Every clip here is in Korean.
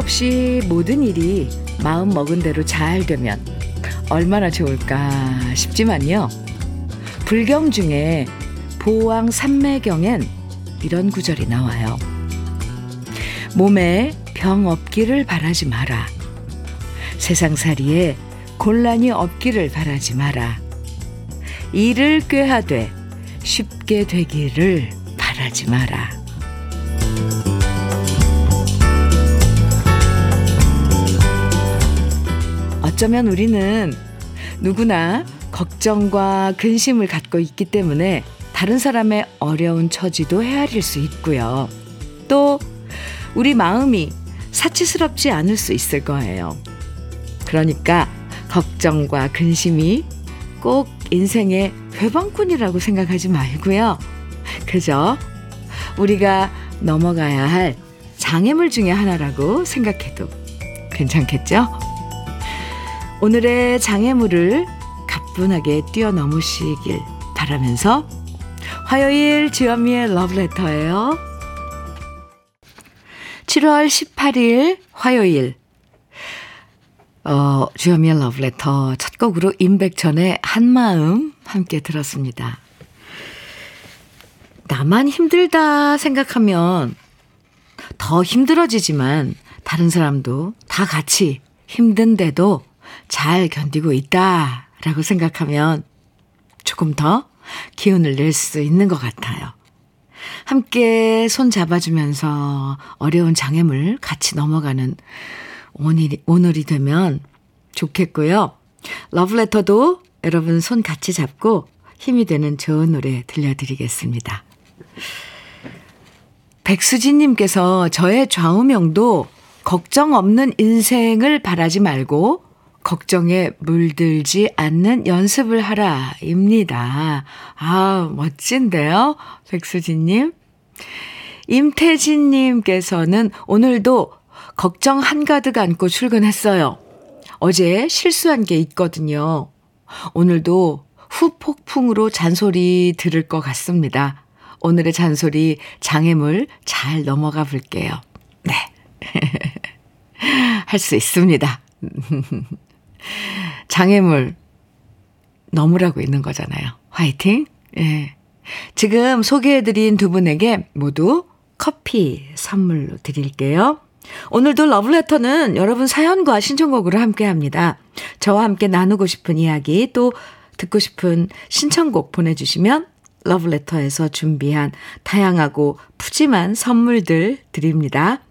없이 모든 일이 마음 먹은 대로 잘 되면 얼마나 좋을까 싶지만요. 불경 중에 보왕 삼매경엔 이런 구절이 나와요. 몸에 병 없기를 바라지 마라. 세상살이에 곤란이 없기를 바라지 마라. 일을 꾀하되 쉽게 되기를 바라지 마라. 어쩌면 우리는 누구나 걱정과 근심을 갖고 있기 때문에 다른 사람의 어려운 처지도 헤아릴 수 있고요. 또 우리 마음이 사치스럽지 않을 수 있을 거예요. 그러니까 걱정과 근심이 꼭 인생의 회방꾼이라고 생각하지 말고요. 그저 우리가 넘어가야 할 장애물 중의 하나라고 생각해도 괜찮겠죠? 오늘의 장애물을 가뿐하게 뛰어넘으시길 바라면서 화요일 주현미의 러브레터예요. 7월 18일 화요일 어, 주현미의 러브레터 첫 곡으로 임백천의 한마음 함께 들었습니다. 나만 힘들다 생각하면 더 힘들어지지만 다른 사람도 다 같이 힘든데도 잘 견디고 있다라고 생각하면 조금 더 기운을 낼 수 있는 것 같아요. 함께 손 잡아주면서 어려운 장애물 같이 넘어가는 오늘이, 오늘이 되면 좋겠고요. 러브레터도 여러분 손 같이 잡고 힘이 되는 좋은 노래 들려드리겠습니다. 백수진님께서 저의 좌우명도 걱정 없는 인생을 바라지 말고 걱정에 물들지 않는 연습을 하라, 입니다. 아, 멋진데요? 백수진님. 임태진님께서는 오늘도 걱정 한가득 안고 출근했어요. 어제 실수한 게 있거든요. 오늘도 후폭풍으로 잔소리 들을 것 같습니다. 오늘의 잔소리 장애물 잘 넘어가 볼게요. 네. 할 수 있습니다. 장애물 넘으라고 있는 거잖아요. 화이팅! 예. 지금 소개해드린 두 분에게 모두 커피 선물로 드릴게요. 오늘도 러브레터는 여러분 사연과 신청곡으로 함께 합니다. 저와 함께 나누고 싶은 이야기 또 듣고 싶은 신청곡 보내주시면 러브레터에서 준비한 다양하고 푸짐한 선물들 드립니다.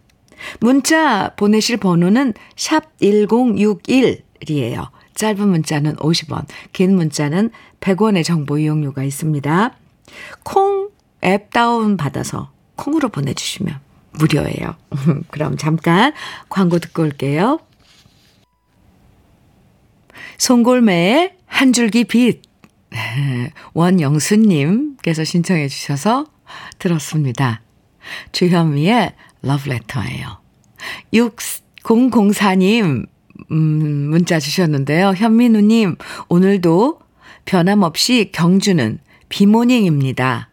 문자 보내실 번호는 샵 1061이에요. 짧은 문자는 50원, 긴 문자는 100원의 정보 이용료가 있습니다. 콩 앱 다운 받아서 콩으로 보내주시면 무료예요. 그럼 잠깐 광고 듣고 올게요. 송골매의 한 줄기 빛. 원영수님께서 신청해 주셔서 들었습니다. 주현미의 러브레터예요. 6004님 음, 문자 주셨는데요. 현민우님, 오늘도 변함없이 경주는 비모닝입니다.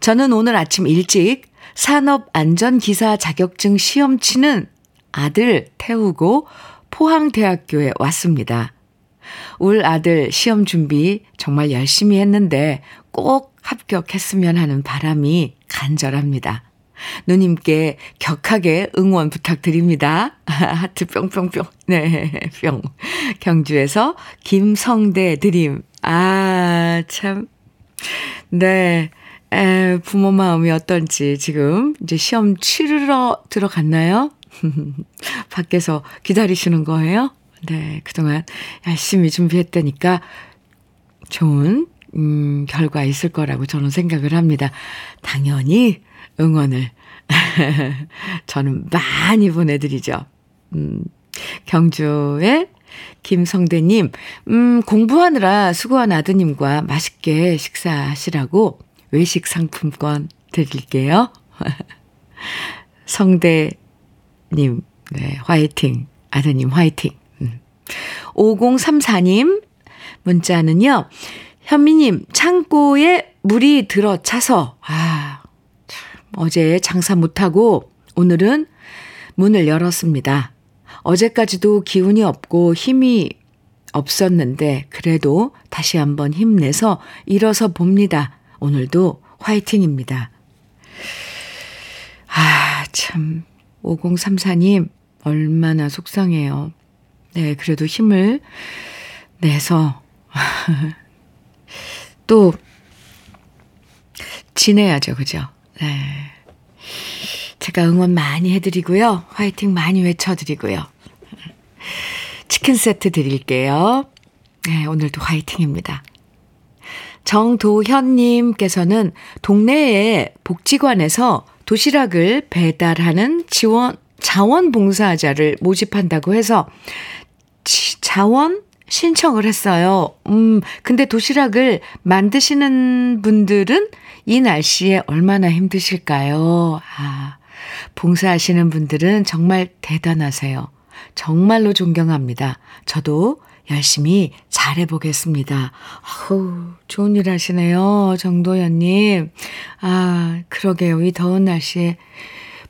저는 오늘 아침 일찍 산업안전기사 자격증 시험 치는 아들 태우고 포항대학교에 왔습니다. 울 아들 시험 준비 정말 열심히 했는데 꼭 합격했으면 하는 바람이 간절합니다. 누님께 격하게 응원 부탁드립니다. 하트 뿅뿅뿅. 네, 뿅. 경주에서 김성대 드림. 아, 참. 네. 에, 부모 마음이 어떤지 지금 이제 시험 치르러 들어갔나요? 밖에서 기다리시는 거예요? 네, 그동안 열심히 준비했다니까 좋은, 음, 결과 있을 거라고 저는 생각을 합니다. 당연히 응원을 저는 많이 보내드리죠. 음, 경주의 김성대님, 음, 공부하느라 수고한 아드님과 맛있게 식사하시라고 외식 상품권 드릴게요. 성대님, 네, 화이팅. 아드님 화이팅. 음. 5034님, 문자는요, 현미님, 창고에 물이 들어차서, 아, 어제 장사 못하고 오늘은 문을 열었습니다. 어제까지도 기운이 없고 힘이 없었는데 그래도 다시 한번 힘내서 일어서 봅니다. 오늘도 화이팅입니다. 아, 참. 5034님, 얼마나 속상해요. 네, 그래도 힘을 내서 또 지내야죠. 그죠? 네. 제가 응원 많이 해드리고요. 화이팅 많이 외쳐드리고요. 치킨 세트 드릴게요. 네, 오늘도 화이팅입니다. 정도현님께서는 동네에 복지관에서 도시락을 배달하는 지원, 자원봉사자를 모집한다고 해서 자원 신청을 했어요. 음, 근데 도시락을 만드시는 분들은 이 날씨에 얼마나 힘드실까요? 아, 봉사하시는 분들은 정말 대단하세요. 정말로 존경합니다. 저도 열심히 잘해보겠습니다. 어우, 좋은 일 하시네요. 정도연님. 아, 그러게요. 이 더운 날씨에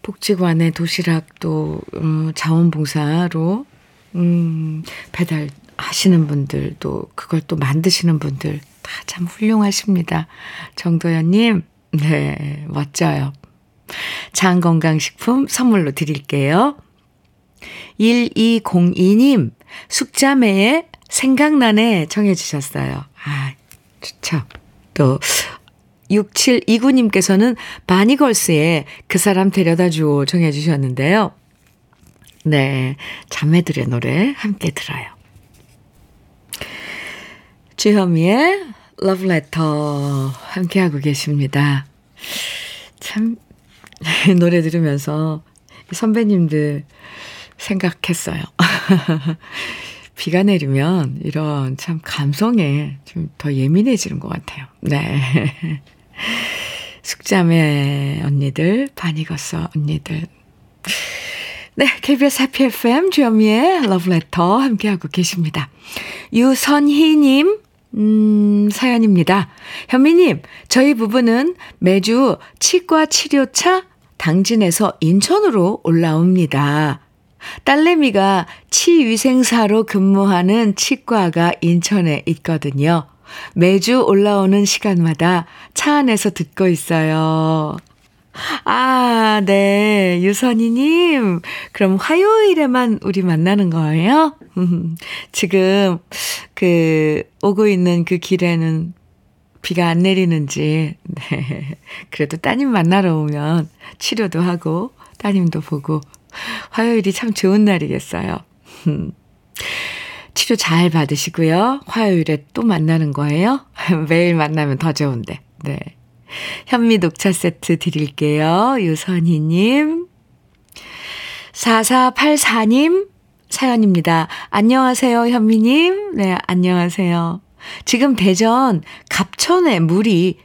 복지관에 도시락도, 음, 자원봉사로, 음, 배달 하시는 분들도, 그걸 또 만드시는 분들 다참 훌륭하십니다. 정도연님, 네, 멋져요. 장건강식품 선물로 드릴게요. 1202님, 숙자매의 생각나네 청해 주셨어요. 아, 좋죠. 또, 6729님께서는 바니걸스의 그 사람 데려다 줘 청해 주셨는데요. 네, 자매들의 노래 함께 들어요. 주현미의 러브레터 함께하고 계십니다. 참, 노래 들으면서 선배님들 생각했어요. 비가 내리면 이런 참 감성에 좀 더 예민해지는 것 같아요. 네. 숙자매 언니들, 반 익었어 언니들. 네, KBS 해피 FM 주현미의 러브레터 함께하고 계십니다. 유선희님, 음, 사연입니다. 현미님, 저희 부부는 매주 치과 치료차 당진에서 인천으로 올라옵니다. 딸내미가 치위생사로 근무하는 치과가 인천에 있거든요. 매주 올라오는 시간마다 차 안에서 듣고 있어요. 아, 네. 유선이님. 그럼 화요일에만 우리 만나는 거예요? 지금, 그, 오고 있는 그 길에는 비가 안 내리는지, 네. 그래도 따님 만나러 오면 치료도 하고, 따님도 보고, 화요일이 참 좋은 날이겠어요. 치료 잘 받으시고요. 화요일에 또 만나는 거예요. 매일 만나면 더 좋은데. 네. 현미 녹차 세트 드릴게요. 유선희님. 4484님 사연입니다. 안녕하세요, 현미님. 네, 안녕하세요. 지금 대전 갑천에 물이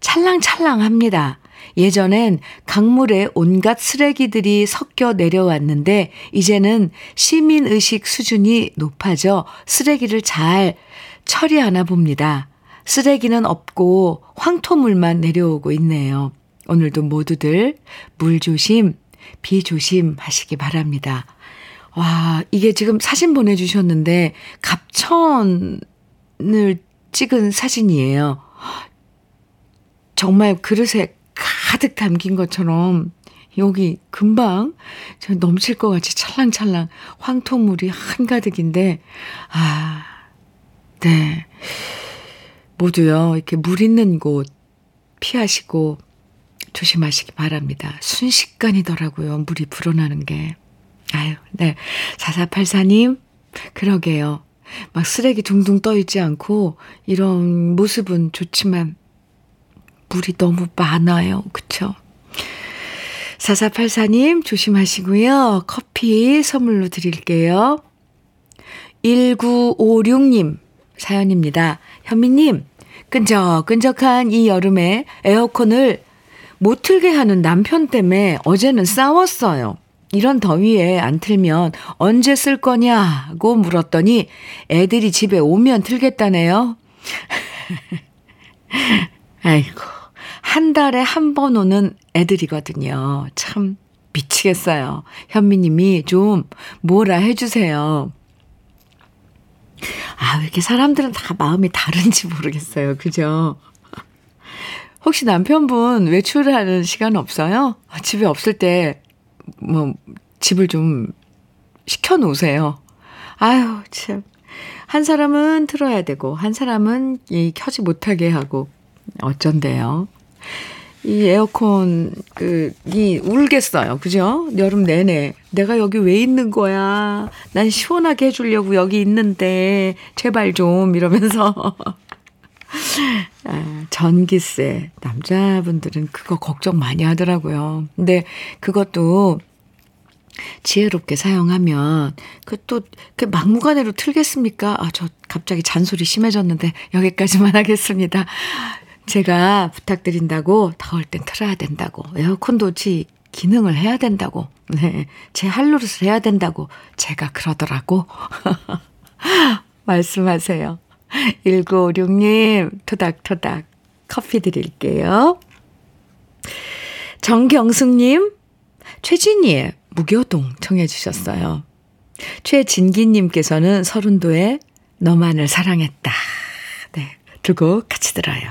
찰랑찰랑합니다. 예전엔 강물에 온갖 쓰레기들이 섞여 내려왔는데 이제는 시민의식 수준이 높아져 쓰레기를 잘 처리하나 봅니다. 쓰레기는 없고 황토물만 내려오고 있네요. 오늘도 모두들 물 조심, 비 조심 하시기 바랍니다. 와, 이게 지금 사진 보내주셨는데 갑천을 찍은 사진이에요. 정말 그릇에 가득 담긴 것처럼 여기 금방 넘칠 것 같이 찰랑찰랑 황토물이 한가득인데, 아, 네. 모두요, 이렇게 물 있는 곳 피하시고 조심하시기 바랍니다. 순식간이더라고요, 물이 불어나는 게. 아유, 네. 4484님, 그러게요. 막 쓰레기 둥둥 떠있지 않고, 이런 모습은 좋지만, 물이 너무 많아요. 그쵸? 4484님 조심하시고요. 커피 선물로 드릴게요. 1956님 사연입니다. 현미님, 끈적끈적한 이 여름에 에어컨을 못 틀게 하는 남편 때문에 어제는 싸웠어요. 이런 더위에 안 틀면 언제 쓸 거냐고 물었더니 애들이 집에 오면 틀겠다네요. 아이고. 한 달에 한 번 오는 애들이거든요. 참, 미치겠어요. 현미님이 좀 뭐라 해주세요. 아, 왜 이렇게 사람들은 다 마음이 다른지 모르겠어요. 그죠? 혹시 남편분 외출을 하는 시간 없어요? 집에 없을 때, 뭐, 집을 좀 시켜 놓으세요. 아유, 참. 한 사람은 틀어야 되고, 한 사람은 이 켜지 못하게 하고, 어쩐대요. 이 에어컨, 그, 이 울겠어요. 그죠? 여름 내내. 내가 여기 왜 있는 거야? 난 시원하게 해주려고 여기 있는데, 제발 좀, 이러면서. 아, 전기세. 남자분들은 그거 걱정 많이 하더라고요. 근데 그것도 지혜롭게 사용하면 그또 그 막무가내로 틀겠습니까? 아, 저 갑자기 잔소리 심해졌는데 여기까지만 하겠습니다. 제가 부탁드린다고 더울 땐 틀어야 된다고 에어컨도 지 기능을 해야 된다고 네, 제 할 노릇을 해야 된다고 제가 그러더라고 말씀하세요. 1956님 토닥토닥 커피 드릴게요. 정경숙님 최진희의 무교동 청해 주셨어요. 최진기님께서는 서른도에 너만을 사랑했다. 네, 두고 같이 들어요.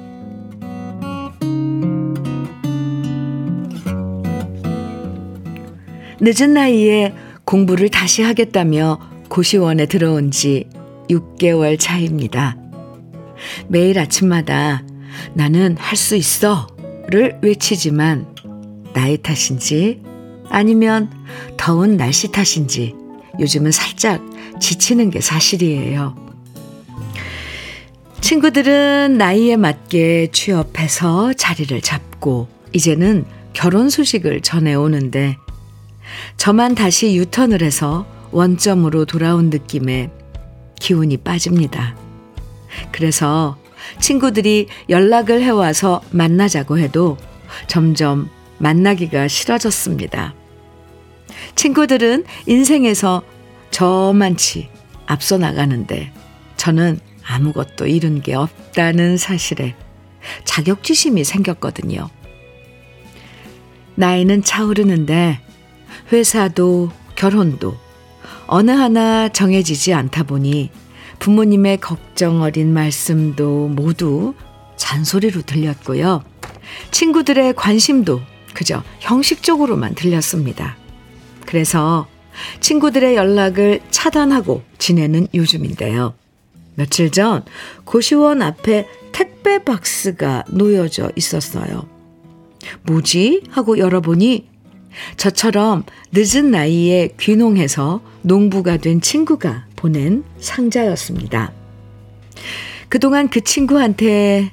늦은 나이에 공부를 다시 하겠다며 고시원에 들어온 지 6개월 차입니다. 매일 아침마다 나는 할 수 있어 를 외치지만 나의 탓인지 아니면 더운 날씨 탓인지 요즘은 살짝 지치는 게 사실이에요. 친구들은 나이에 맞게 취업해서 자리를 잡고 이제는 결혼 소식을 전해오는데 저만 다시 유턴을 해서 원점으로 돌아온 느낌에 기운이 빠집니다. 그래서 친구들이 연락을 해와서 만나자고 해도 점점 만나기가 싫어졌습니다. 친구들은 인생에서 저만치 앞서 나가는데 저는 아무것도 이룬 게 없다는 사실에 자격지심이 생겼거든요. 나이는 차오르는데 회사도 결혼도 어느 하나 정해지지 않다 보니 부모님의 걱정 어린 말씀도 모두 잔소리로 들렸고요. 친구들의 관심도 그저 형식적으로만 들렸습니다. 그래서 친구들의 연락을 차단하고 지내는 요즘인데요. 며칠 전 고시원 앞에 택배 박스가 놓여져 있었어요. 뭐지? 하고 열어보니 저처럼 늦은 나이에 귀농해서 농부가 된 친구가 보낸 상자였습니다. 그동안 그 친구한테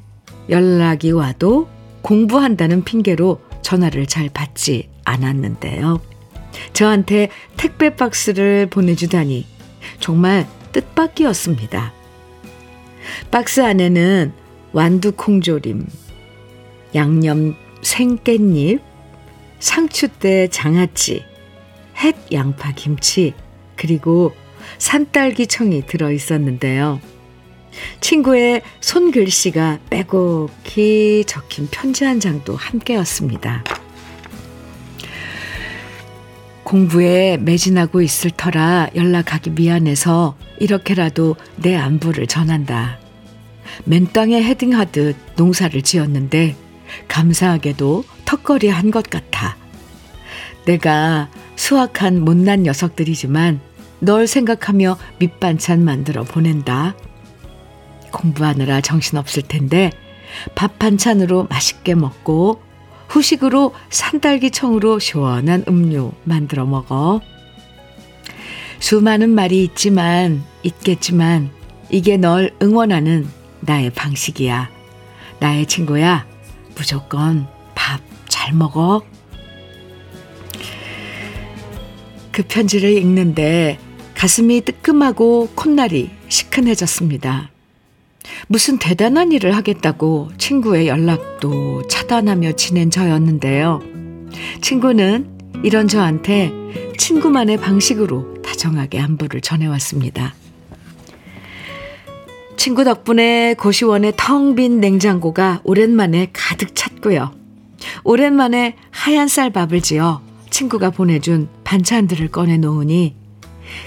연락이 와도 공부한다는 핑계로 전화를 잘 받지 않았는데요. 저한테 택배 박스를 보내주다니 정말 뜻밖이었습니다. 박스 안에는 완두 콩조림, 양념 생깻잎, 상추대 장아찌, 햇 양파 김치, 그리고 산딸기 청이 들어 있었는데요. 친구의 손글씨가 빼곡히 적힌 편지 한 장도 함께였습니다. 공부에 매진하고 있을 터라 연락하기 미안해서 이렇게라도 내 안부를 전한다. 맨땅에 헤딩하듯 농사를 지었는데 감사하게도 턱걸이 한 것 같아. 내가 수확한 못난 녀석들이지만 널 생각하며 밑반찬 만들어 보낸다. 공부하느라 정신없을 텐데 밥 반찬으로 맛있게 먹고 후식으로 산딸기 청으로 시원한 음료 만들어 먹어. 수많은 말이 있지만, 있겠지만, 이게 널 응원하는 나의 방식이야. 나의 친구야. 무조건 밥 잘 먹어. 그 편지를 읽는데 가슴이 뜨끔하고 콧날이 시큰해졌습니다. 무슨 대단한 일을 하겠다고 친구의 연락도 차단하며 지낸 저였는데요. 친구는 이런 저한테 친구만의 방식으로 다정하게 안부를 전해왔습니다. 친구 덕분에 고시원의 텅 빈 냉장고가 오랜만에 가득 찼고요. 오랜만에 하얀 쌀 밥을 지어 친구가 보내준 반찬들을 꺼내 놓으니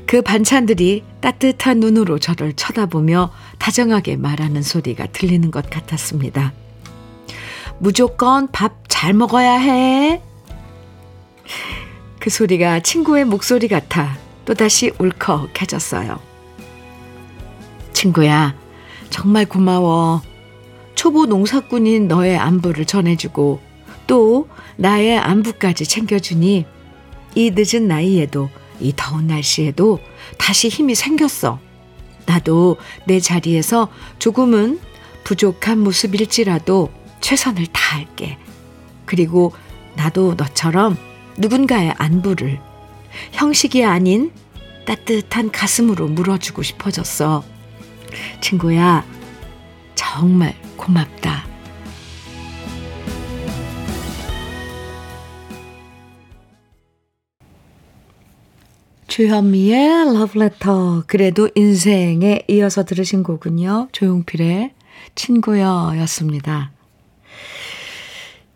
그 반찬들이 따뜻한 눈으로 저를 쳐다보며 다정하게 말하는 소리가 들리는 것 같았습니다. 무조건 밥 잘 먹어야 해. 그 소리가 친구의 목소리 같아 또다시 울컥해졌어요. 친구야, 정말 고마워. 초보 농사꾼인 너의 안부를 전해주고 또 나의 안부까지 챙겨주니 이 늦은 나이에도 이 더운 날씨에도 다시 힘이 생겼어. 나도 내 자리에서 조금은 부족한 모습일지라도 최선을 다할게. 그리고 나도 너처럼 누군가의 안부를 형식이 아닌 따뜻한 가슴으로 물어주고 싶어졌어. 친구야, 정말 고맙다. 주현미의 러브레터 그래도 인생에 이어서 들으신 곡은요. 조용필의 친구여 였습니다.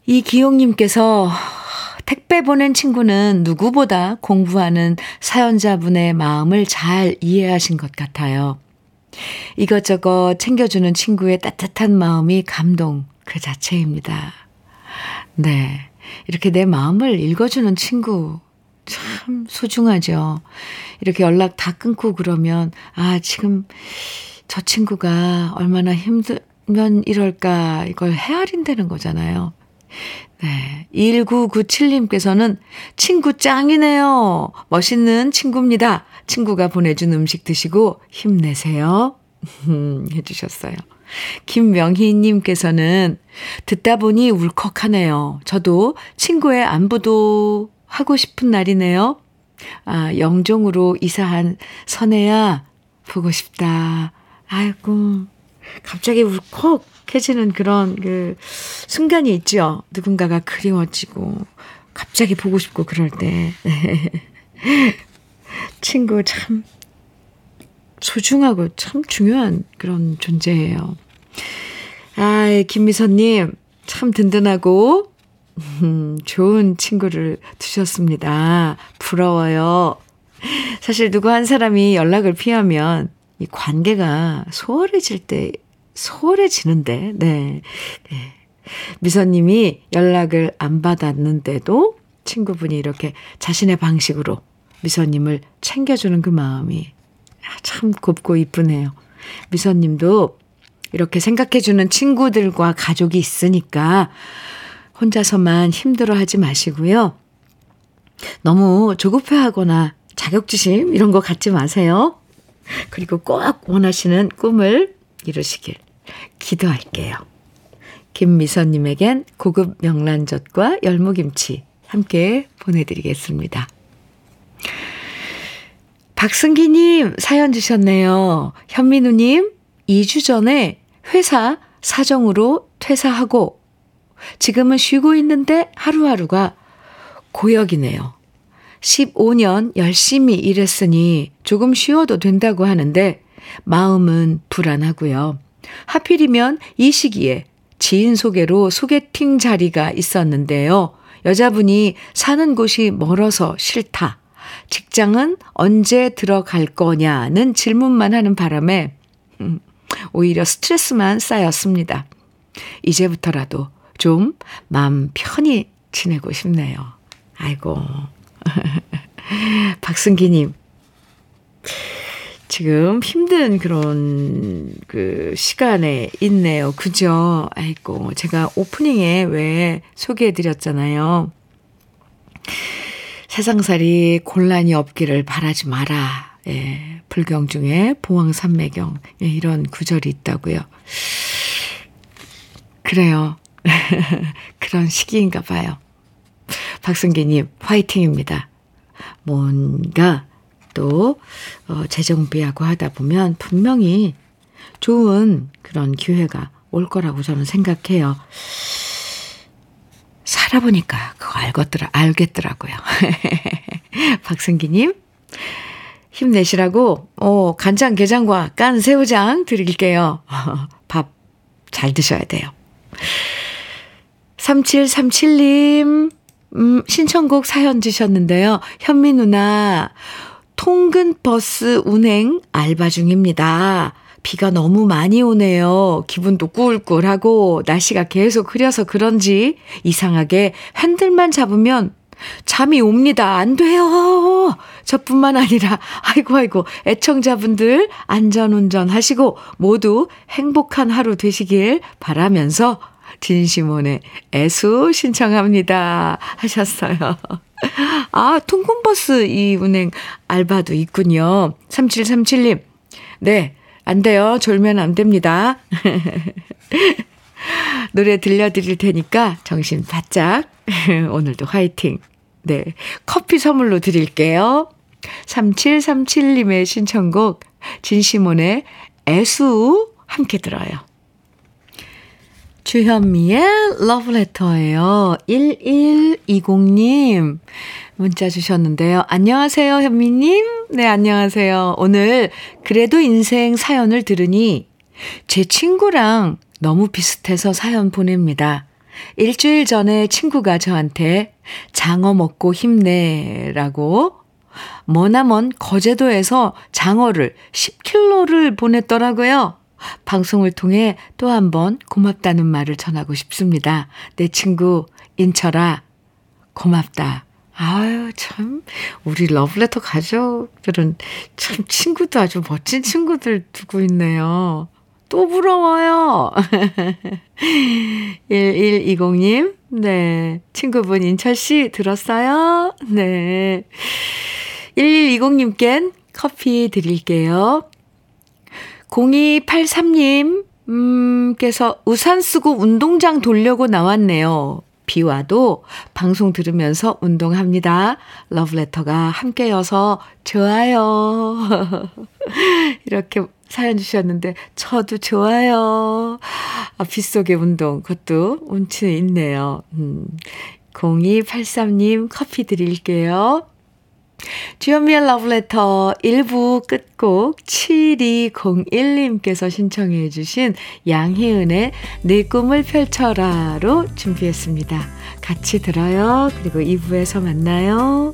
이기용님께서 택배 보낸 친구는 누구보다 공부하는 사연자분의 마음을 잘 이해하신 것 같아요. 이것저것 챙겨주는 친구의 따뜻한 마음이 감동 그 자체입니다. 네. 이렇게 내 마음을 읽어주는 친구 참 소중하죠. 이렇게 연락 다 끊고 그러면, 아, 지금 저 친구가 얼마나 힘들면 이럴까, 이걸 헤아린다는 거잖아요. 네. 1997님께서는 친구 짱이네요. 멋있는 친구입니다. 친구가 보내준 음식 드시고 힘내세요. 해주셨어요. 김명희님께서는 듣다 보니 울컥하네요. 저도 친구의 안부도 하고 싶은 날이네요. 아, 영종으로 이사한 선혜야, 보고 싶다. 아이고, 갑자기 울컥해지는 그런 그 순간이 있죠. 누군가가 그리워지고, 갑자기 보고 싶고 그럴 때. 친구 참 소중하고 참 중요한 그런 존재예요. 아, 김미선님, 참 든든하고 음, 좋은 친구를 두셨습니다. 부러워요. 사실 누구 한 사람이 연락을 피하면 이 관계가 소홀해질 때, 소홀해지는데, 네. 네. 미선님이 연락을 안 받았는데도 친구분이 이렇게 자신의 방식으로 미선님을 챙겨주는 그 마음이 참 곱고 이쁘네요. 미선님도 이렇게 생각해주는 친구들과 가족이 있으니까 혼자서만 힘들어 하지 마시고요. 너무 조급해 하거나 자격지심 이런 거 갖지 마세요. 그리고 꼭 원하시는 꿈을 이루시길 기도할게요. 김미선님에겐 고급 명란젓과 열무김치 함께 보내드리겠습니다. 박승기님 사연 주셨네요. 현민우님, 2주 전에 회사 사정으로 퇴사하고 지금은 쉬고 있는데 하루하루가 고역이네요. 15년 열심히 일했으니 조금 쉬어도 된다고 하는데 마음은 불안하고요. 하필이면 이 시기에 지인 소개로 소개팅 자리가 있었는데요. 여자분이 사는 곳이 멀어서 싫다. 직장은 언제 들어갈 거냐는 질문만 하는 바람에 음, 오히려 스트레스만 쌓였습니다. 이제부터라도 좀 마음 편히 지내고 싶네요. 아이고. 박승기님. 지금 힘든 그런 그 시간에 있네요. 그죠? 아이고. 제가 오프닝에 왜 소개해 드렸잖아요. 세상살이 곤란이 없기를 바라지 마라. 예. 불경 중에 보왕산매경 예, 이런 구절이 있다고요. 그래요. 그런 시기인가 봐요. 박승기님 화이팅입니다. 뭔가 또 어, 재정비하고 하다 보면 분명히 좋은 그런 기회가 올 거라고 저는 생각해요. 살아보니까 그거 알겠더라, 알겠더라고요. 박승기님, 힘내시라고, 어, 간장 게장과 깐 새우장 드릴게요. 밥 잘 드셔야 돼요. 3737님, 음, 신청곡 사연 주셨는데요. 현미 누나, 통근 버스 운행 알바 중입니다. 비가 너무 많이 오네요. 기분도 꿀꿀하고 날씨가 계속 흐려서 그런지 이상하게 핸들만 잡으면 잠이 옵니다. 안 돼요. 저뿐만 아니라 아이고 아이고 애청자분들 안전운전 하시고 모두 행복한 하루 되시길 바라면서 진심원의 애수 신청합니다. 하셨어요. 아, 통근버스 이 운행 알바도 있군요. 3737님. 네. 안 돼요. 졸면 안 됩니다. 노래 들려드릴 테니까 정신 바짝. 오늘도 화이팅. 네. 커피 선물로 드릴게요. 3737님의 신청곡, 진시몬의 애수 함께 들어요. 주현미의 러브레터예요. 1120님 문자 주셨는데요. 안녕하세요, 현미님. 네, 안녕하세요. 오늘 그래도 인생 사연을 들으니 제 친구랑 너무 비슷해서 사연 보냅니다. 일주일 전에 친구가 저한테 장어 먹고 힘내라고 머나먼 거제도에서 장어를 10kg를 보냈더라고요. 방송을 통해 또 한 번 고맙다는 말을 전하고 싶습니다. 내 친구 인철아 고맙다. 아유 참 우리 러브레터 가족들은 참 친구도 아주 멋진 친구들 두고 있네요. 또 부러워요. 1120님, 네. 친구분 인철씨 들었어요? 네. 1120님껜 커피 드릴게요. 0283님, 음, 께서 우산 쓰고 운동장 돌려고 나왔네요. 비 와도 방송 들으면서 운동합니다. 러브레터가 함께여서 좋아요. 이렇게 사연 주셨는데, 저도 좋아요. 아, 빗속의 운동, 그것도 운치 있네요. 음, 0283님 커피 드릴게요. 주현미의 러브레터 1부 끝곡 7201님께서 신청해 주신 양희은의 내 꿈을 펼쳐라로 준비했습니다. 같이 들어요. 그리고 2부에서 만나요.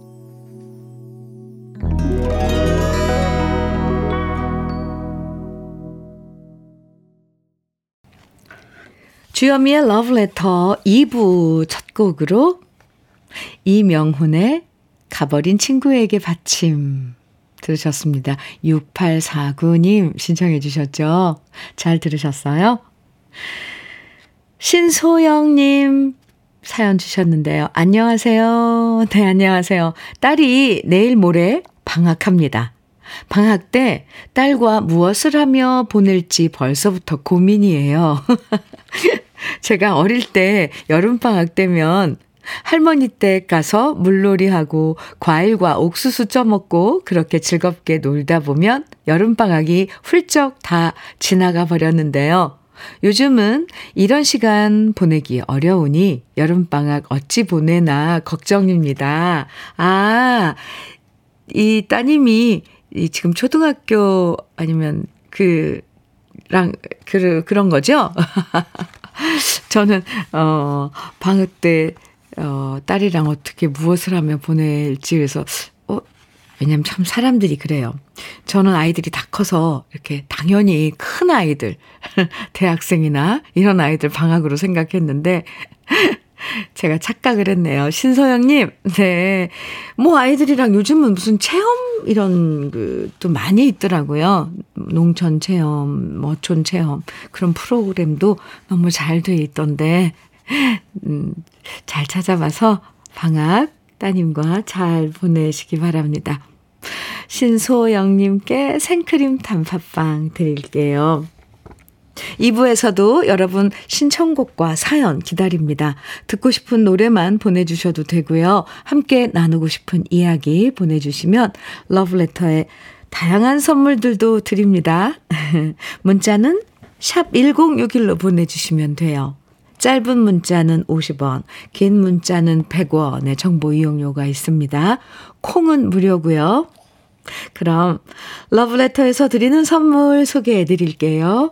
주현미의 러브레터 2부 첫 곡으로 이명훈의 가버린 친구에게 받침 들으셨습니다. 6849님 신청해 주셨죠? 잘 들으셨어요? 신소영님 사연 주셨는데요. 안녕하세요. 네, 안녕하세요. 딸이 내일 모레 방학합니다. 방학 때 딸과 무엇을 하며 보낼지 벌써부터 고민이에요. 제가 어릴 때 여름방학 때면 할머니 댁 가서 물놀이하고 과일과 옥수수 쪄먹고 그렇게 즐겁게 놀다 보면 여름방학이 훌쩍 다 지나가 버렸는데요. 요즘은 이런 시간 보내기 어려우니 여름방학 어찌 보내나 걱정입니다. 아, 이 따님이 이 지금 초등학교 아니면 그 랑, 그, 그런 거죠? 저는, 어, 방학 때, 어, 딸이랑 어떻게 무엇을 하며 보낼지 그래서, 어, 왜냐면 참 사람들이 그래요. 저는 아이들이 다 커서 이렇게 당연히 큰 아이들, 대학생이나 이런 아이들 방학으로 생각했는데, 제가 착각을 했네요. 신서영님, 네. 뭐 아이들이랑 요즘은 무슨 체험 이런 그 또 많이 있더라고요. 농촌 체험, 뭐촌 체험 그런 프로그램도 너무 잘 돼 있던데, 음, 잘 찾아봐서 방학 따님과 잘 보내시기 바랍니다. 신소영님께 생크림 단팥빵 드릴게요. 2부에서도 여러분 신청곡과 사연 기다립니다. 듣고 싶은 노래만 보내주셔도 되고요. 함께 나누고 싶은 이야기 보내주시면 러브레터에 다양한 선물들도 드립니다. 문자는 샵 1061로 보내주시면 돼요. 짧은 문자는 50원, 긴 문자는 100원의 정보 이용료가 있습니다. 콩은 무료고요. 그럼 러브레터에서 드리는 선물 소개해 드릴게요.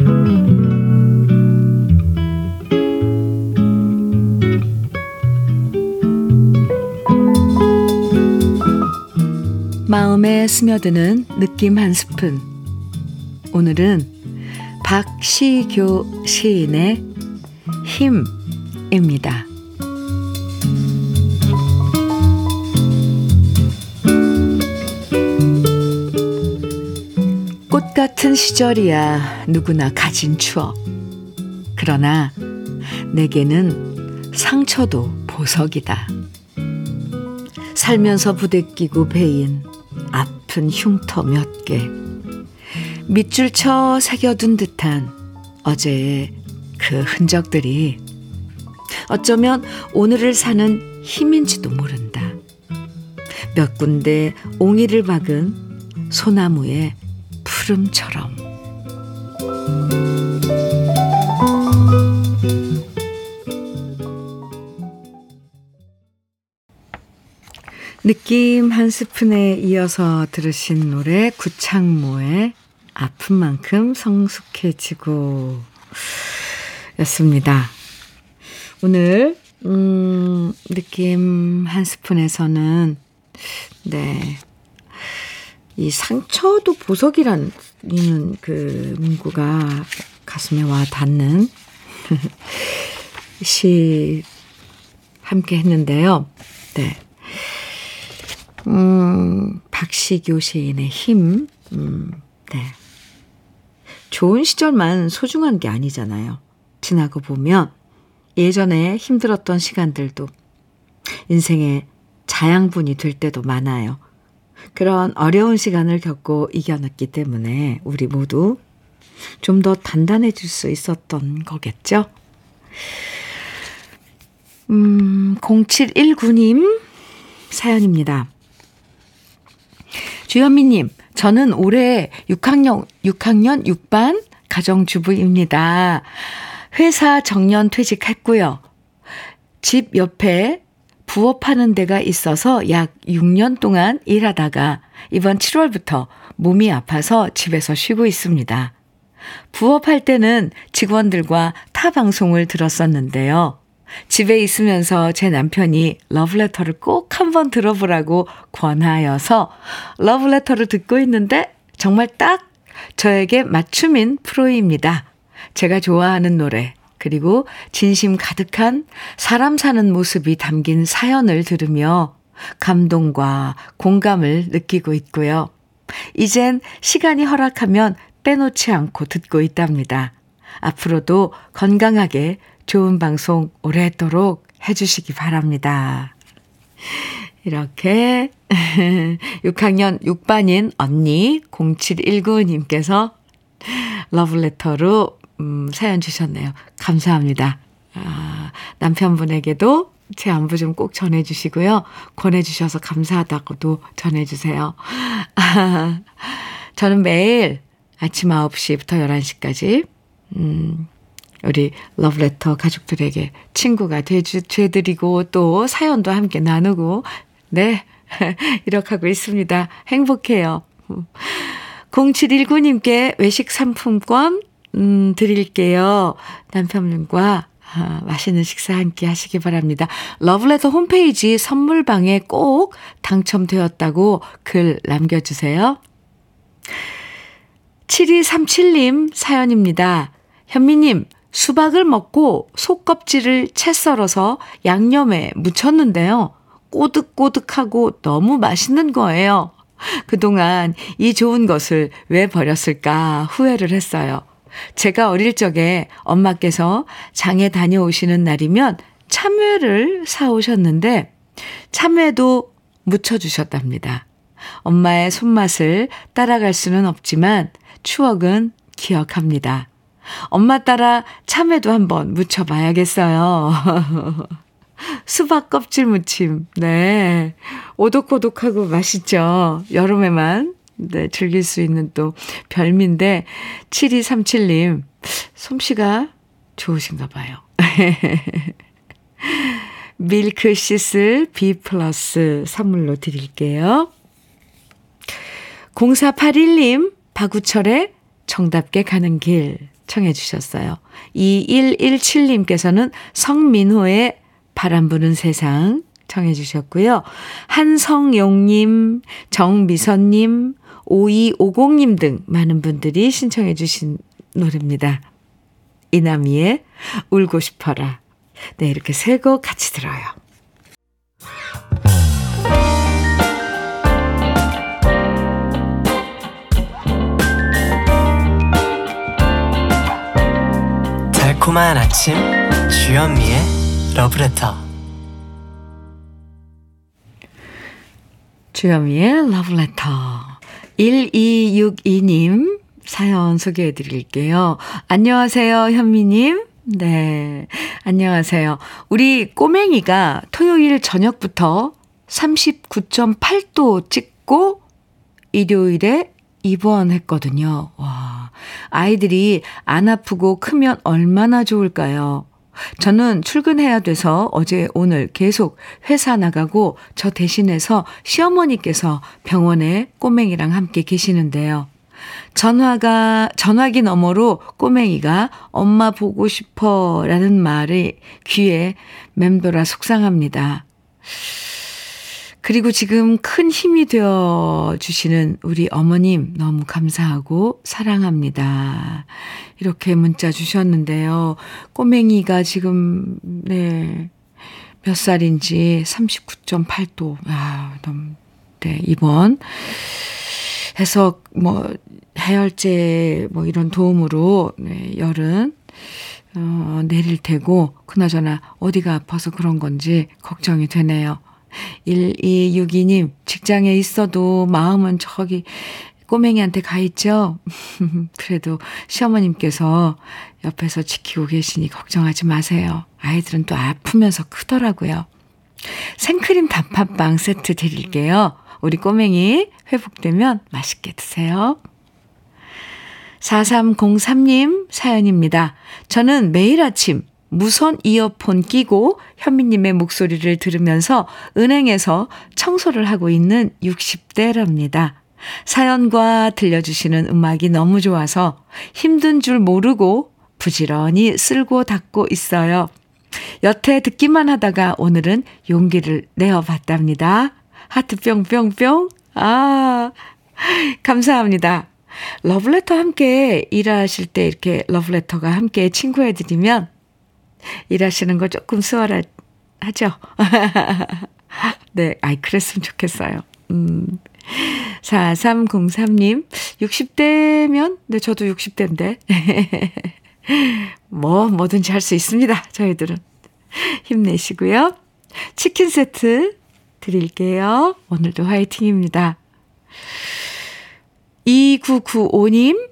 마음에 스며드는 느낌 한 스푼. 오늘은 박시교 시인의 힘입니다. 꽃 같은 시절이야 누구나 가진 추억. 그러나 내게는 상처도 보석이다. 살면서 부대끼고 베인 아픈 흉터 몇 개. 밑줄 쳐 새겨둔 듯한 어제의 그 흔적들이 어쩌면 오늘을 사는 힘인지도 모른다. 몇 군데 옹이를 박은 소나무의 푸름처럼. 느낌 한 스푼에 이어서 들으신 노래 구창모의 아픈 만큼 성숙해지고 였습니다. 오늘 음, 느낌 한 스푼에서는 네. 이 상처도 보석이란 이는 그 문구가 가슴에 와 닿는 시 함께 했는데요. 네. 음, 박시교 시인의 힘, 음, 네. 좋은 시절만 소중한 게 아니잖아요. 지나고 보면 예전에 힘들었던 시간들도 인생의 자양분이 될 때도 많아요. 그런 어려운 시간을 겪고 이겨냈기 때문에 우리 모두 좀 더 단단해질 수 있었던 거겠죠? 음, 0719님 사연입니다. 주현미님, 저는 올해 6학년, 6학년 6반 가정주부입니다. 회사 정년 퇴직했고요. 집 옆에 부업하는 데가 있어서 약 6년 동안 일하다가 이번 7월부터 몸이 아파서 집에서 쉬고 있습니다. 부업할 때는 직원들과 타 방송을 들었었는데요. 집에 있으면서 제 남편이 러브레터를 꼭 한번 들어보라고 권하여서 러브레터를 듣고 있는데 정말 딱 저에게 맞춤인 프로입니다. 제가 좋아하는 노래, 그리고 진심 가득한 사람 사는 모습이 담긴 사연을 들으며 감동과 공감을 느끼고 있고요. 이젠 시간이 허락하면 빼놓지 않고 듣고 있답니다. 앞으로도 건강하게 좋은 방송 오랫도록 해주시기 바랍니다. 이렇게 6학년 6반인 언니 0719님께서 러블레터로 음, 사연 주셨네요. 감사합니다. 아, 남편분에게도 제 안부 좀 꼭 전해주시고요. 권해주셔서 감사하다고도 전해주세요. 아, 저는 매일 아침 9시부터 11시까지, 음, 우리 러브레터 가족들에게 친구가 돼주, 돼드리고 또 사연도 함께 나누고, 네, 이렇게 하고 있습니다. 행복해요. 0719님께 외식 상품권, 음, 드릴게요. 남편분과 아, 맛있는 식사 함께 하시기 바랍니다. 러브레터 홈페이지 선물방에 꼭 당첨되었다고 글 남겨주세요. 7237님 사연입니다. 현미님, 수박을 먹고 속껍질을 채 썰어서 양념에 묻혔는데요. 꼬득꼬득하고 너무 맛있는 거예요. 그동안 이 좋은 것을 왜 버렸을까 후회를 했어요. 제가 어릴 적에 엄마께서 장에 다녀오시는 날이면 참외를 사오셨는데 참외도 묻혀주셨답니다. 엄마의 손맛을 따라갈 수는 없지만 추억은 기억합니다. 엄마 따라 참외도 한번 무쳐봐야겠어요. 수박 껍질 무침. 네. 오독오독하고 맛있죠. 여름에만 네, 즐길 수 있는 또 별미인데 7237님 솜씨가 좋으신가 봐요. 밀크 시슬 B 플러스 선물로 드릴게요. 0481님 박우철의 정답게 가는 길 청해 주셨어요. 2117님께서는 성민호의 바람 부는 세상 청해 주셨고요. 한성용님, 정미선님, 5250님 등 많은 분들이 신청해 주신 노래입니다. 이남희의 울고 싶어라. 네, 이렇게 세 곡 같이 들어요. 달콤한 아침 주현미의 러브레터 주현미의 러브레터 1262님 사연 소개해 드릴게요. 안녕하세요, 현미님. 네. 안녕하세요. 우리 꼬맹이가 토요일 저녁부터 39.8도 찍고 일요일에 입원했거든요. 와. 아이들이 안 아프고 크면 얼마나 좋을까요? 저는 출근해야 돼서 어제 오늘 계속 회사 나가고 저 대신해서 시어머니께서 병원에 꼬맹이랑 함께 계시는데요. 전화가, 전화기 너머로 꼬맹이가 엄마 보고 싶어 라는 말이 귀에 맴돌아 속상합니다. 그리고 지금 큰 힘이 되어 주시는 우리 어머님 너무 감사하고 사랑합니다. 이렇게 문자 주셨는데요. 꼬맹이가 지금, 네, 몇 살인지 39.8도. 아, 너무, 네, 입원. 해서 뭐, 해열제 뭐 이런 도움으로 네, 열은 어, 내릴 테고 그나저나 어디가 아파서 그런 건지 걱정이 되네요. 1262님 직장에 있어도 마음은 저기 꼬맹이한테 가 있죠? 그래도 시어머님께서 옆에서 지키고 계시니 걱정하지 마세요. 아이들은 또 아프면서 크더라고요. 생크림 단팥빵 세트 드릴게요. 우리 꼬맹이 회복되면 맛있게 드세요. 4303님 사연입니다. 저는 매일 아침 무선 이어폰 끼고 현미님의 목소리를 들으면서 은행에서 청소를 하고 있는 60대랍니다. 사연과 들려주시는 음악이 너무 좋아서 힘든 줄 모르고 부지런히 쓸고 닦고 있어요. 여태 듣기만 하다가 오늘은 용기를 내어 봤답니다. 하트 뿅뿅뿅. 아, 감사합니다. 러브레터 함께 일하실 때 이렇게 러브레터가 함께 친구해드리면 일하시는 거 조금 수월하죠? 네, 아이, 그랬으면 좋겠어요. 음. 4303님, 60대면, 네, 저도 60대인데. 뭐, 뭐든지 할 수 있습니다. 저희들은. 힘내시고요. 치킨 세트 드릴게요. 오늘도 화이팅입니다. 2995님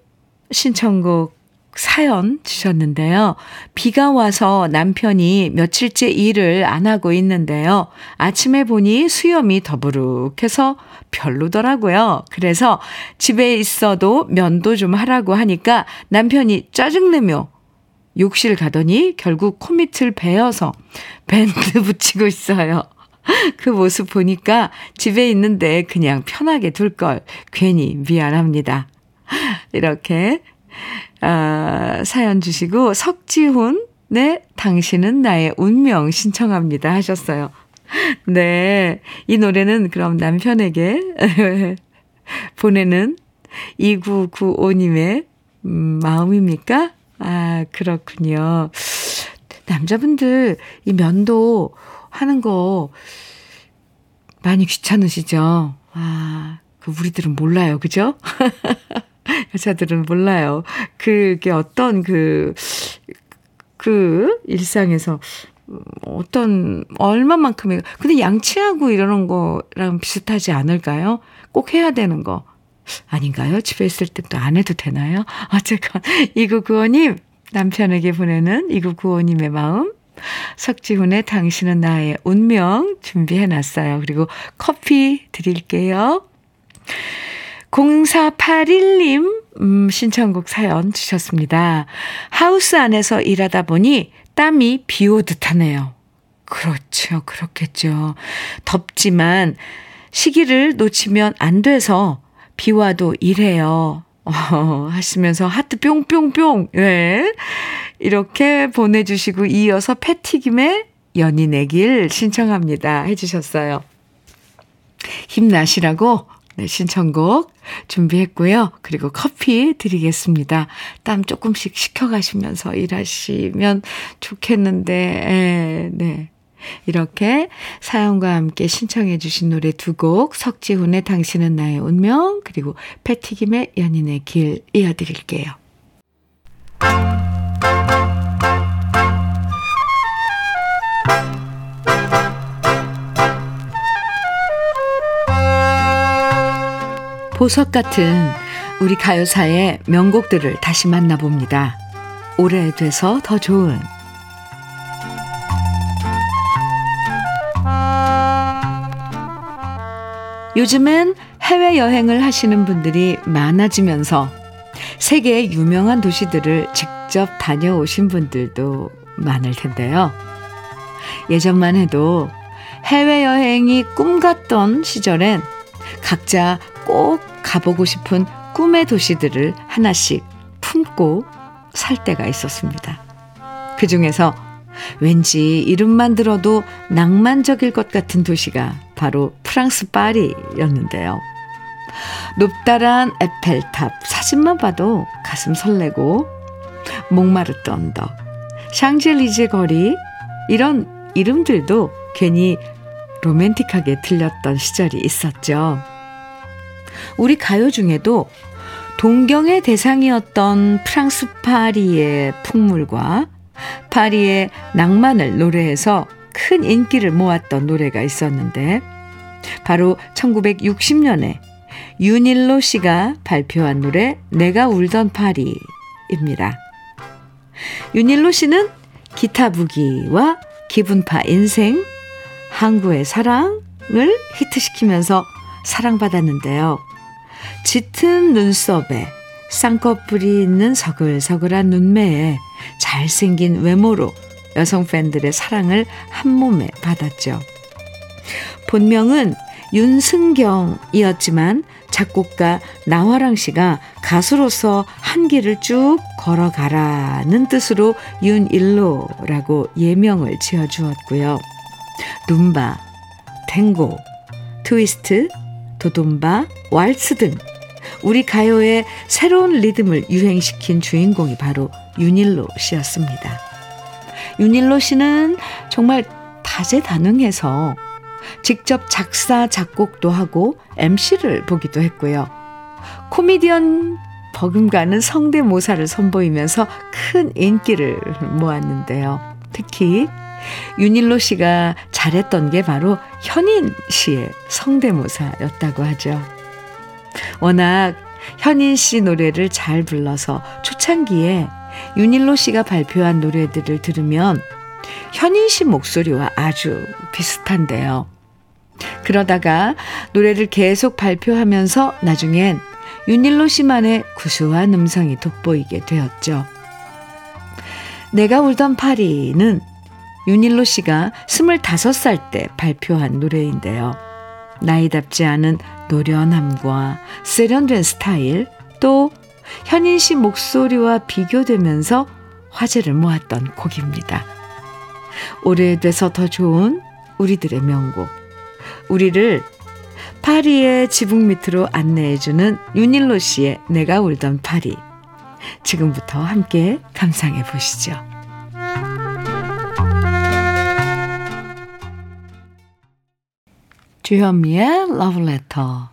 신청곡 사연 주셨는데요. 비가 와서 남편이 며칠째 일을 안 하고 있는데요. 아침에 보니 수염이 더부룩해서 별로더라고요. 그래서 집에 있어도 면도 좀 하라고 하니까 남편이 짜증내며 욕실 가더니 결국 코밑을 베어서 밴드 붙이고 있어요. 그 모습 보니까 집에 있는데 그냥 편하게 둘 걸 괜히 미안합니다. 이렇게 아, 사연 주시고 석지훈 네 당신은 나의 운명 신청합니다 하셨어요. 네. 이 노래는 그럼 남편에게 보내는 2995님의 음, 마음입니까? 아, 그렇군요. 남자분들 이 면도 하는 거 많이 귀찮으시죠? 아, 그 우리들은 몰라요. 그죠? 여자들은 몰라요. 그게 어떤 그, 그 일상에서 어떤, 얼마만큼의, 근데 양치하고 이러는 거랑 비슷하지 않을까요? 꼭 해야 되는 거. 아닌가요? 집에 있을 때 또 안 해도 되나요? 어쨌건, 2995님, 남편에게 보내는 2995님의 마음, 석지훈의 당신은 나의 운명 준비해 놨어요. 그리고 커피 드릴게요. 0481님, 음, 신청곡 사연 주셨습니다. 하우스 안에서 일하다 보니 땀이 비 오듯 하네요. 그렇죠. 그렇겠죠. 덥지만 시기를 놓치면 안 돼서 비 와도 일해요. 어, 하시면서 하트 뿅뿅뿅. 네. 이렇게 보내주시고 이어서 패티김의 연인의 길 신청합니다. 해주셨어요. 힘나시라고 네, 신청곡 준비했고요. 그리고 커피 드리겠습니다. 땀 조금씩 식혀가시면서 일하시면 좋겠는데, 에, 네. 이렇게 사연과 함께 신청해 주신 노래 두 곡, 석지훈의 당신은 나의 운명, 그리고 패티김의 연인의 길 이어드릴게요. 보석 같은 우리 가요사의 명곡들을 다시 만나봅니다. 오래돼서 더 좋은 요즘엔 해외여행을 하시는 분들이 많아지면서 세계의 유명한 도시들을 직접 다녀오신 분들도 많을 텐데요. 예전만 해도 해외여행이 꿈 같던 시절엔 각자 꼭 가보고 싶은 꿈의 도시들을 하나씩 품고 살 때가 있었습니다. 그 중에서 왠지 이름만 들어도 낭만적일 것 같은 도시가 바로 프랑스 파리였는데요. 높다란 에펠탑 사진만 봐도 가슴 설레고 목마르트 언덕, 샹젤리제 거리 이런 이름들도 괜히 로맨틱하게 들렸던 시절이 있었죠. 우리 가요 중에도 동경의 대상이었던 프랑스 파리의 풍물과 파리의 낭만을 노래해서 큰 인기를 모았던 노래가 있었는데 바로 1960년에 윤일로 씨가 발표한 노래 내가 울던 파리입니다. 윤일로 씨는 기타 부기와 기분파 인생, 항구의 사랑을 히트시키면서 사랑받았는데요. 짙은 눈썹에 쌍꺼풀이 있는 서글서글한 눈매에 잘생긴 외모로 여성 팬들의 사랑을 한 몸에 받았죠. 본명은 윤승경이었지만 작곡가 나화랑 씨가 가수로서 한 길을 쭉 걸어가라는 뜻으로 윤일로라고 예명을 지어주었고요. 룸바, 탱고, 트위스트, 도돈바, 왈츠 등 우리 가요의 새로운 리듬을 유행시킨 주인공이 바로 윤일로 씨였습니다. 윤일로 씨는 정말 다재다능해서 직접 작사, 작곡도 하고 MC를 보기도 했고요. 코미디언 버금가는 성대모사를 선보이면서 큰 인기를 모았는데요. 특히 윤일로 씨가 잘했던 게 바로 현인 씨의 성대모사였다고 하죠. 워낙 현인 씨 노래를 잘 불러서 초창기에 윤일로 씨가 발표한 노래들을 들으면 현인 씨 목소리와 아주 비슷한데요. 그러다가 노래를 계속 발표하면서 나중엔 윤일로 씨만의 구수한 음성이 돋보이게 되었죠. 내가 울던 파리는 윤일로 씨가 25살 때 발표한 노래인데요. 나이답지 않은 노련함과 세련된 스타일, 또 현인 씨 목소리와 비교되면서 화제를 모았던 곡입니다. 오래돼서 더 좋은 우리들의 명곡. 우리를 파리의 지붕 밑으로 안내해주는 윤일로 씨의 내가 울던 파리. 지금부터 함께 감상해 보시죠. 주현미의 러브레터.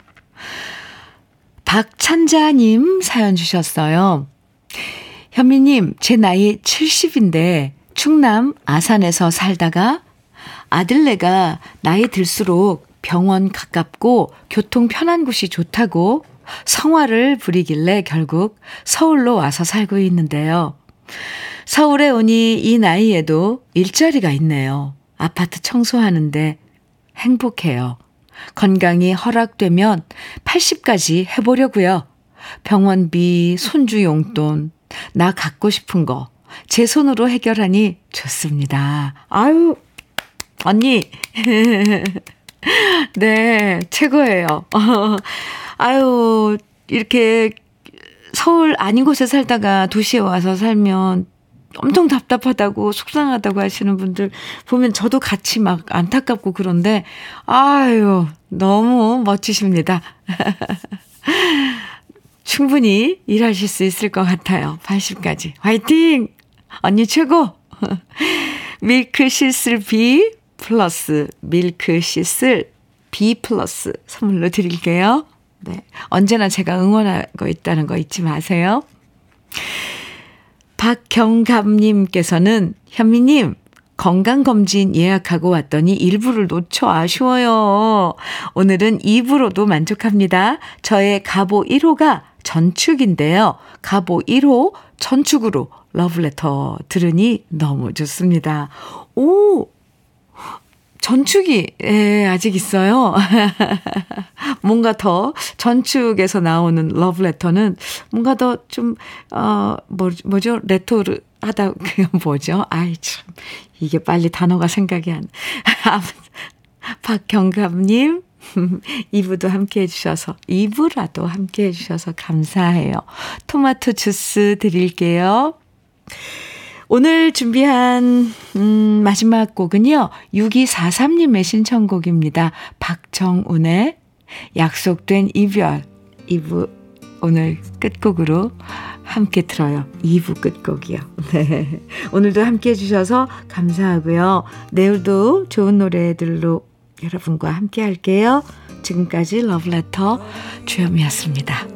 박찬자님 사연 주셨어요. 현미님, 제 나이 70인데 충남 아산에서 살다가 아들네가 나이 들수록 병원 가깝고 교통 편한 곳이 좋다고 성화를 부리길래 결국 서울로 와서 살고 있는데요. 서울에 오니 이 나이에도 일자리가 있네요. 아파트 청소하는데 행복해요. 건강이 허락되면 80까지 해보려고요. 병원비, 손주 용돈, 나 갖고 싶은 거 제 손으로 해결하니 좋습니다. 아유, 언니. 네, 최고예요. 아유, 이렇게 서울 아닌 곳에 살다가 도시에 와서 살면 엄청 답답하다고 속상하다고 하시는 분들 보면 저도 같이 막 안타깝고 그런데 아유 너무 멋지십니다. 충분히 일하실 수 있을 것 같아요. 80까지. 화이팅! 언니 최고! 밀크 시슬 B 플러스 밀크 시슬 B 플러스 선물로 드릴게요. 네. 언제나 제가 응원하고 있다는 거 잊지 마세요. 박경감님께서는 현미님 건강검진 예약하고 왔더니 일부를 놓쳐 아쉬워요. 오늘은 2부로도 만족합니다. 저의 가보 1호가 전축인데요. 가보 1호 전축으로 러브레터 들으니 너무 좋습니다. 오! 전축이, 예, 아직 있어요. 뭔가 더, 전축에서 나오는 러브레터는 뭔가 더 좀, 어, 뭐, 뭐죠? 레토르 하다, 그게 뭐죠? 아이, 참. 이게 빨리 단어가 생각이 안. 박경감님, 2부도 함께 해주셔서, 2부라도 함께 해주셔서 감사해요. 토마토 주스 드릴게요. 오늘 준비한 음, 마지막 곡은요. 6243님의 신청곡입니다. 박정운의 약속된 이별 2부 오늘 끝곡으로 함께 들어요. 2부 끝곡이요. 네. 오늘도 함께 해주셔서 감사하고요. 내일도 좋은 노래들로 여러분과 함께 할게요. 지금까지 러브레터 주현미였습니다.